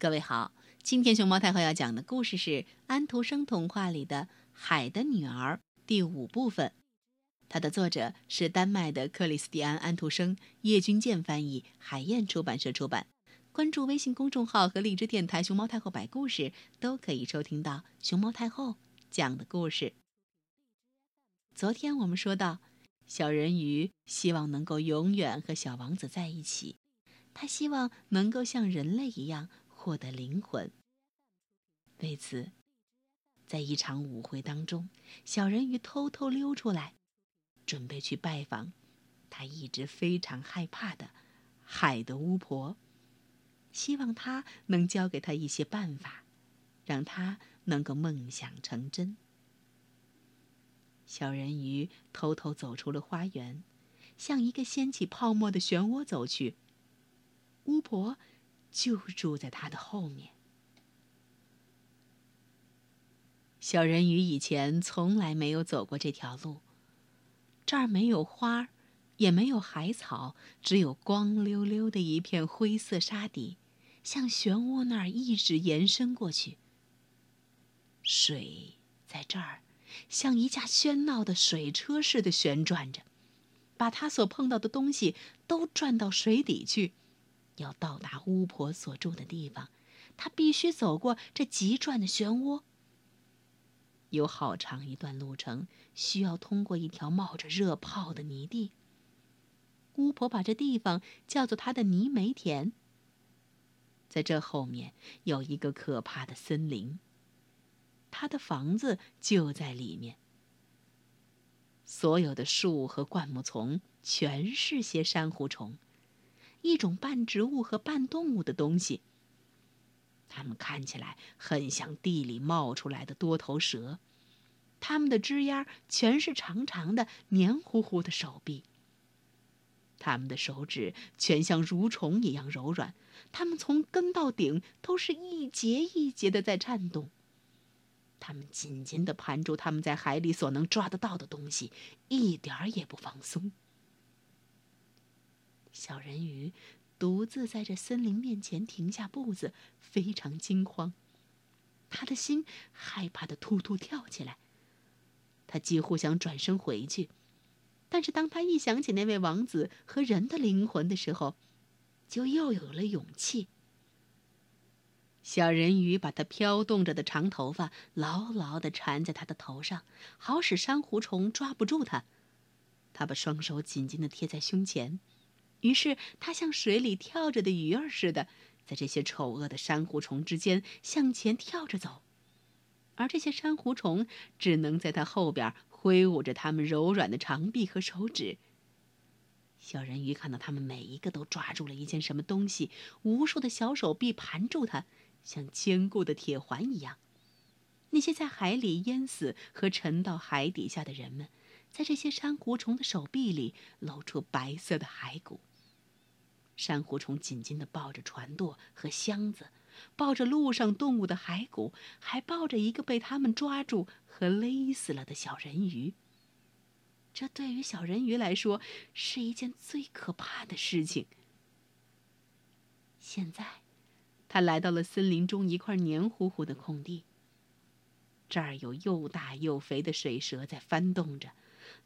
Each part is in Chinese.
各位好，今天熊猫太后要讲的故事是安徒生童话里的《海的女儿》第五部分。它的作者是丹麦的克里斯蒂安·安徒生，叶君健翻译，海燕出版社出版。关注微信公众号和荔枝电台“熊猫太后摆故事”，都可以收听到熊猫太后讲的故事。昨天我们说到，小人鱼希望能够永远和小王子在一起，他希望能够像人类一样。获得灵魂。为此，在一场舞会当中，小人鱼偷偷溜出来，准备去拜访他一直非常害怕的海的巫婆，希望他能教给他一些办法，让他能够梦想成真。小人鱼偷偷走出了花园，向一个掀起泡沫的漩涡走去。巫婆。就住在他的后面。小人鱼以前从来没有走过这条路，这儿没有花，也没有海草，只有光溜溜的一片灰色沙底，向漩涡那儿一直延伸过去。水在这儿像一架喧闹的水车似的旋转着，把他所碰到的东西都转到水底去。要到达巫婆所住的地方，他必须走过这急转的漩涡。有好长一段路程需要通过一条冒着热泡的泥地。巫婆把这地方叫做她的泥煤田。在这后面有一个可怕的森林，她的房子就在里面。所有的树和灌木丛全是些珊瑚虫。一种半植物和半动物的东西。它们看起来很像地里冒出来的多头蛇，它们的枝丫全是长长的、黏糊糊的手臂。它们的手指全像蠕虫一样柔软，它们从根到顶都是一节一节的在颤动。它们紧紧地盘住它们在海里所能抓得到的东西，一点儿也不放松。小人鱼独自在这森林面前停下步子，非常惊慌，他的心害怕的突突跳起来。他几乎想转身回去，但是当他一想起那位王子和人的灵魂的时候，就又有了勇气。小人鱼把他飘动着的长头发牢牢地缠在他的头上，好使珊瑚虫抓不住他。他把双手紧紧的贴在胸前。于是，他像水里跳着的鱼儿似的，在这些丑恶的珊瑚虫之间向前跳着走，而这些珊瑚虫只能在他后边挥舞着它们柔软的长臂和手指。小人鱼看到它们每一个都抓住了一件什么东西，无数的小手臂盘住它，像坚固的铁环一样。那些在海里淹死和沉到海底下的人们，在这些珊瑚虫的手臂里露出白色的骸骨。珊瑚虫紧紧地抱着船舵和箱子，抱着路上动物的骸骨，还抱着一个被他们抓住和勒死了的小人鱼。这对于小人鱼来说是一件最可怕的事情。现在，他来到了森林中一块黏糊糊的空地。这儿有又大又肥的水蛇在翻动着，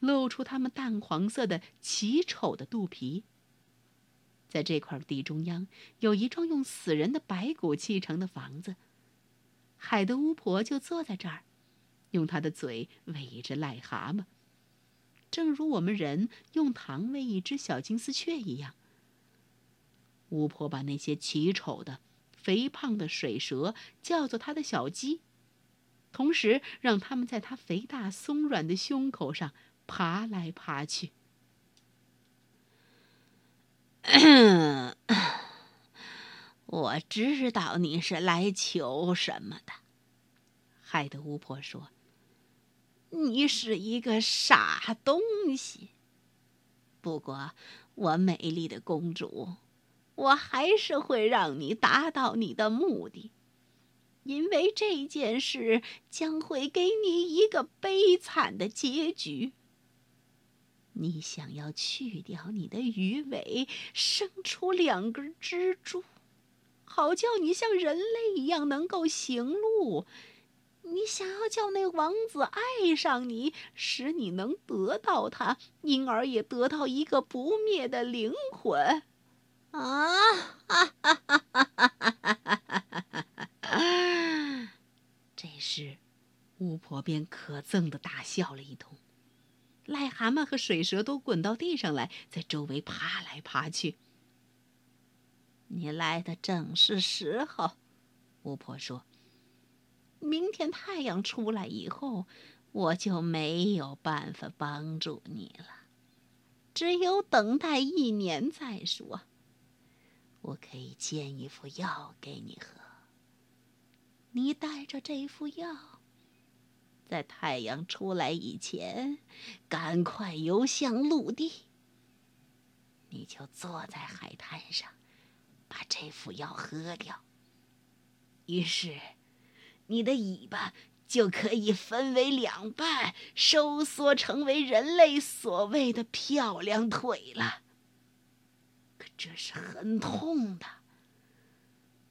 露出它们淡黄色的奇丑的肚皮。在这块地中央，有一幢用死人的白骨砌成的房子。海的巫婆就坐在这儿，用她的嘴喂着癞蛤蟆，正如我们人用糖喂一只小金丝雀一样。巫婆把那些奇丑的、肥胖的水蛇叫做她的小鸡，同时让它们在她肥大松软的胸口上爬来爬去。我知道你是来求什么的，海的巫婆说：“你是一个傻东西。不过，我美丽的公主，我还是会让你达到你的目的，因为这件事将会给你一个悲惨的结局。”你想要去掉你的鱼尾，生出两根蜘蛛，好叫你像人类一样能够行路。你想要叫那王子爱上你，使你能得到他，因而也得到一个不灭的灵魂。啊！哈哈哈哈哈哈！这时，巫婆便可憎的大笑了一通。癞蛤蟆和水蛇都滚到地上来，在周围爬来爬去。你来的正是时候，巫婆说。明天太阳出来以后，我就没有办法帮助你了，只有等待一年再说。我可以煎一副药给你喝，你带着这副药。在太阳出来以前，赶快游向陆地。你就坐在海滩上，把这副药喝掉。于是，你的尾巴就可以分为两半，收缩成为人类所谓的漂亮腿了。可这是很痛的，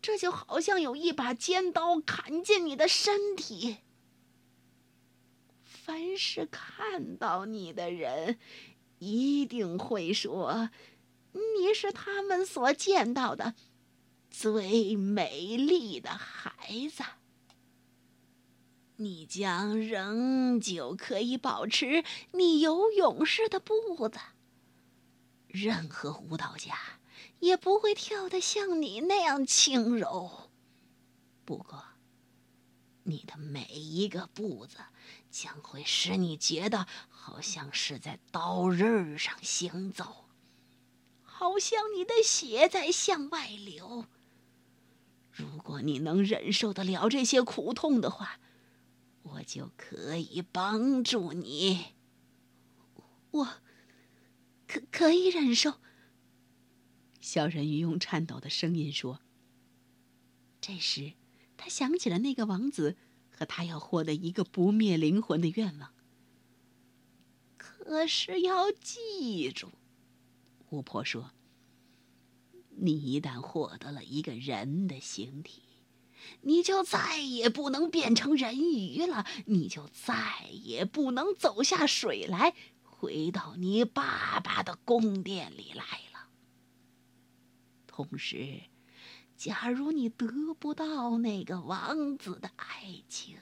这就好像有一把尖刀砍进你的身体。凡是看到你的人，一定会说，你是他们所见到的最美丽的孩子。你将仍旧可以保持你游泳时的步子。任何舞蹈家也不会跳得像你那样轻柔。不过，你的每一个步子。将会使你觉得好像是在刀刃上行走，好像你的血在向外流。如果你能忍受得了这些苦痛的话，我就可以帮助你。我可可以忍受。小人鱼用颤抖的声音说。这时，他想起了那个王子。他要获得一个不灭灵魂的愿望。可是要记住，巫婆说：“你一旦获得了一个人的形体，你就再也不能变成人鱼了，你就再也不能走下水来，回到你爸爸的宫殿里来了。同时。”假如你得不到那个王子的爱情，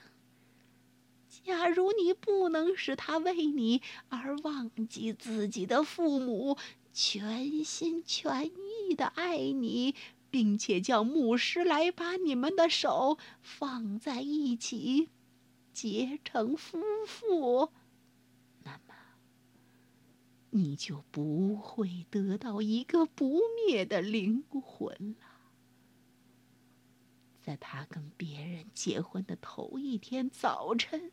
假如你不能使他为你而忘记自己的父母，全心全意的爱你，并且叫牧师来把你们的手放在一起，结成夫妇，那么你就不会得到一个不灭的灵魂了。在他跟别人结婚的头一天早晨，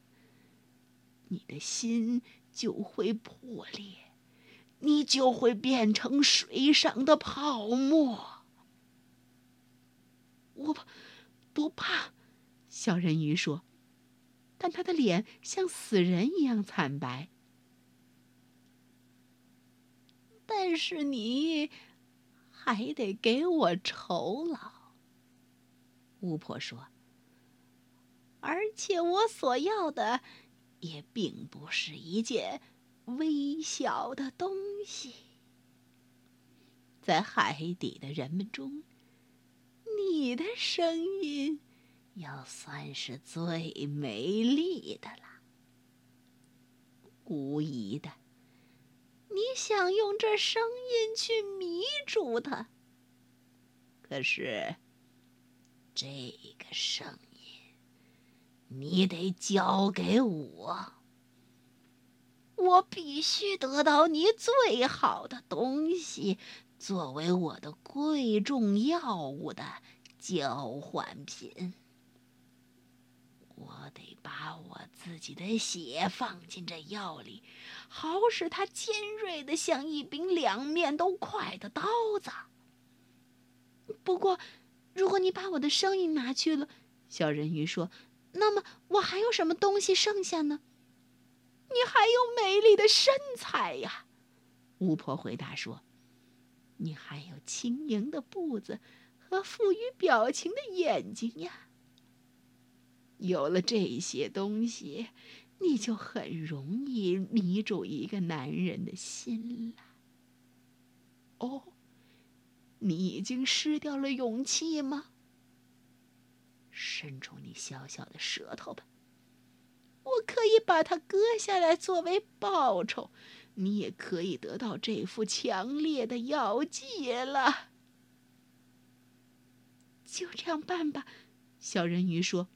你的心就会破裂，你就会变成水上的泡沫。我不不怕，小人鱼说，但他的脸像死人一样惨白。但是你还得给我酬劳。巫婆说：“而且我所要的，也并不是一件微小的东西。在海底的人们中，你的声音要算是最美丽的了。无疑的，你想用这声音去迷住他，可是……”这个声音，你得交给我。我必须得到你最好的东西，作为我的贵重药物的交换品。我得把我自己的血放进这药里，好使它尖锐的像一柄两面都快的刀子。不过。如果你把我的声音拿去了，小人鱼说：“那么我还有什么东西剩下呢？”你还有美丽的身材呀，巫婆回答说：“你还有轻盈的步子和富于表情的眼睛呀。有了这些东西，你就很容易迷住一个男人的心了。哦，你已经失掉了勇气吗？伸出你小小的舌头吧，我可以把它割下来作为报酬。你也可以得到这副强烈的药剂了。就这样办吧，小人鱼说。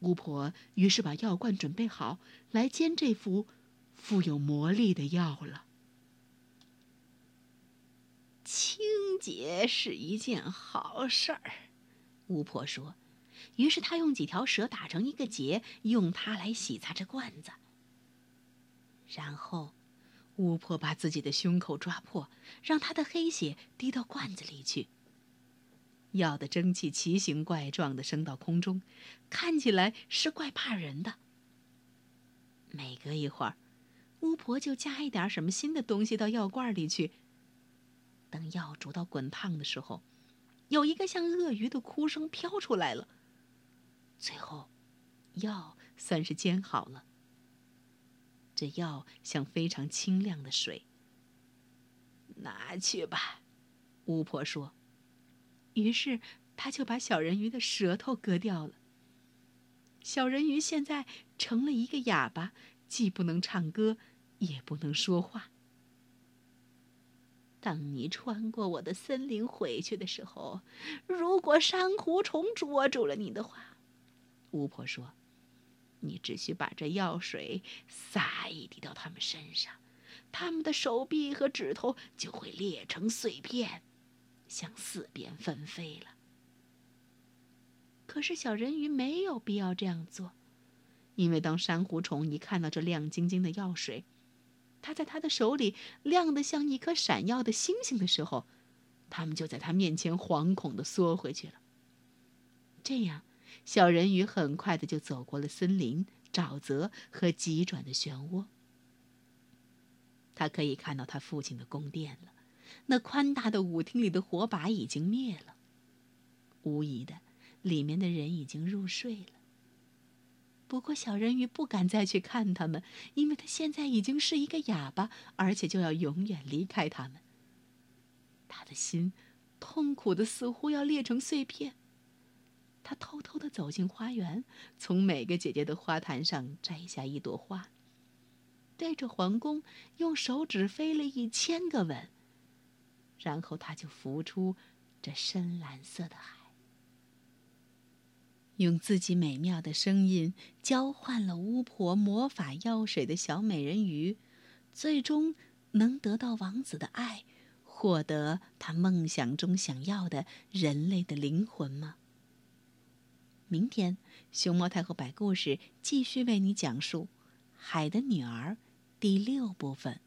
巫婆于是把药罐准备好，来煎这副富有魔力的药了。结是一件好事儿，巫婆说。于是她用几条蛇打成一个结，用它来洗擦着罐子。然后，巫婆把自己的胸口抓破，让她的黑血滴到罐子里去。药的蒸汽奇形怪状的升到空中，看起来是怪怕人的。每隔一会儿，巫婆就加一点什么新的东西到药罐里去。等药煮到滚烫的时候，有一个像鳄鱼的哭声飘出来了。最后，药算是煎好了。这药像非常清亮的水。拿去吧，巫婆说。于是，他就把小人鱼的舌头割掉了。小人鱼现在成了一个哑巴，既不能唱歌，也不能说话。当你穿过我的森林回去的时候，如果珊瑚虫捉住了你的话，巫婆说。你只需把这药水撒一滴到他们身上，他们的手臂和指头就会裂成碎片，向四边纷飞了。可是小人鱼没有必要这样做，因为当珊瑚虫一看到这亮晶晶的药水，它在他的手里亮得像一颗闪耀的星星的时候，他们就在他面前惶恐地缩回去了。这样。小人鱼很快的就走过了森林、沼泽和急转的漩涡。他可以看到他父亲的宫殿了，那宽大的舞厅里的火把已经灭了，无疑的，里面的人已经入睡了。不过小人鱼不敢再去看他们，因为他现在已经是一个哑巴，而且就要永远离开他们。他的心痛苦的似乎要裂成碎片。他偷偷的走进花园，从每个姐姐的花坛上摘下一朵花，对着皇宫用手指飞了一千个吻，然后他就浮出这深蓝色的海，用自己美妙的声音交换了巫婆魔法药水的小美人鱼，最终能得到王子的爱，获得他梦想中想要的人类的灵魂吗？明天，熊猫太后摆故事继续为你讲述《海的女儿》第六部分。